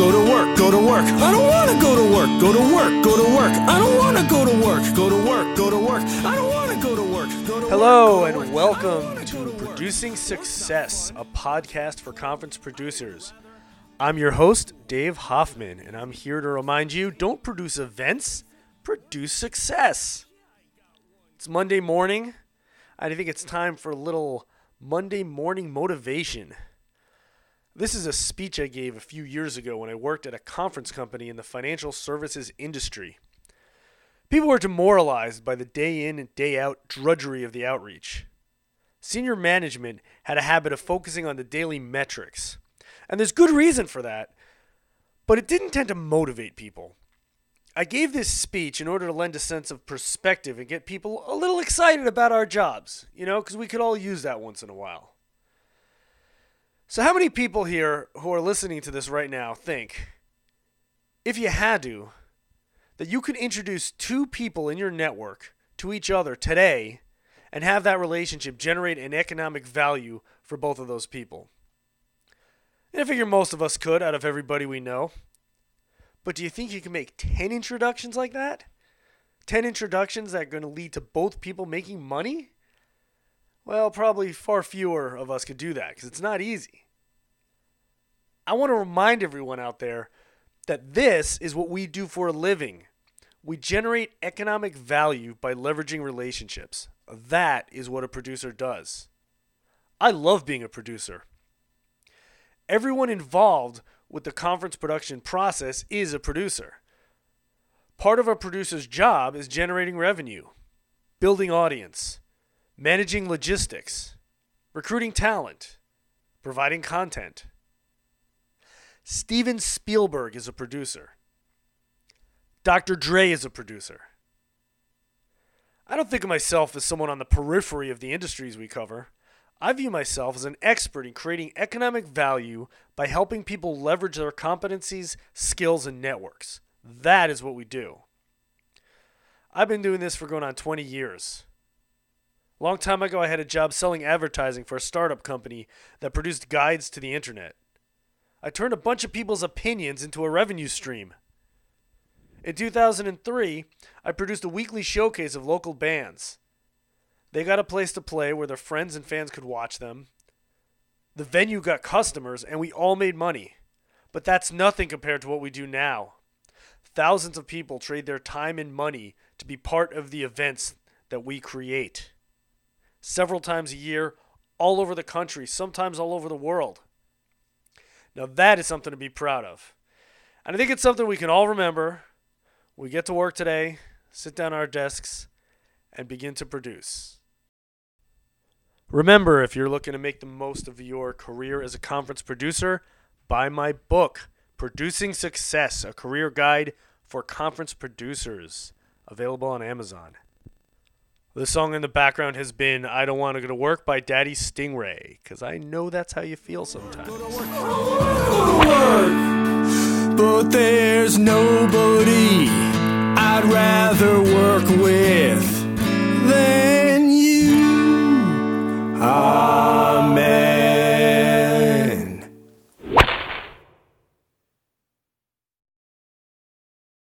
go to work. go to work. I don't want to go to work. Go to work, go to work. I don't want to go to work. Go to work, go to work. I don't want to go to work. Go to Hello work, go to and work. Welcome wanna to. Producing Success, a podcast for conference producers. I'm your host, Dave Hoffman, and I'm here to remind you don't produce events, produce success. It's Monday morning, and I think it's time for a little Monday morning motivation. This is a speech I gave a few years ago when I worked at a conference company in the financial services industry. People were demoralized by the day in and day out drudgery of the outreach. Senior management had a habit of focusing on the daily metrics. And there's good reason for that, but it didn't tend to motivate people. I gave this speech in order to lend a sense of perspective and get people a little excited about our jobs, you know, because we could all use that once in a while. So, how many people here who are listening to this right now think, if you had to, that you could introduce two people in your network to each other today and have that relationship generate an economic value for both of those people? And I figure most of us could out of everybody we know. But do you think you can make 10 introductions like that? 10 introductions that are going to lead to both people making money? Well, probably far fewer of us could do that because it's not easy. I want to remind everyone out there that this is what we do for a living. We generate economic value by leveraging relationships. That is what a producer does. I love being a producer. Everyone involved with the conference production process is a producer. Part of a producer's job is generating revenue, building audience, managing logistics, recruiting talent, providing content. Steven Spielberg is a producer. Dr. Dre is a producer. I don't think of myself as someone on the periphery of the industries we cover. I view myself as an expert in creating economic value by helping people leverage their competencies, skills, and networks. That is what we do. I've been doing this for going on 20 years. Long time ago, I had a job selling advertising for a startup company that produced guides to the internet. I turned a bunch of people's opinions into a revenue stream. In 2003, I produced a weekly showcase of local bands. They got a place to play where their friends and fans could watch them. The venue got customers, and we all made money. But that's nothing compared to what we do now. Thousands of people trade their time and money to be part of the events that we create. Several times a year, all over the country, sometimes all over the world. Now, that is something to be proud of. And I think it's something we can all remember. We get to work today, sit down at our desks, and begin to produce. Remember, if you're looking to make the most of your career as a conference producer, buy my book, Producing Success, a career guide for conference producers, available on Amazon. The song in the background has been I Don't Want to Go to Work by Daddy Stingray, because I know that's how you feel sometimes. But there's nobody I'd rather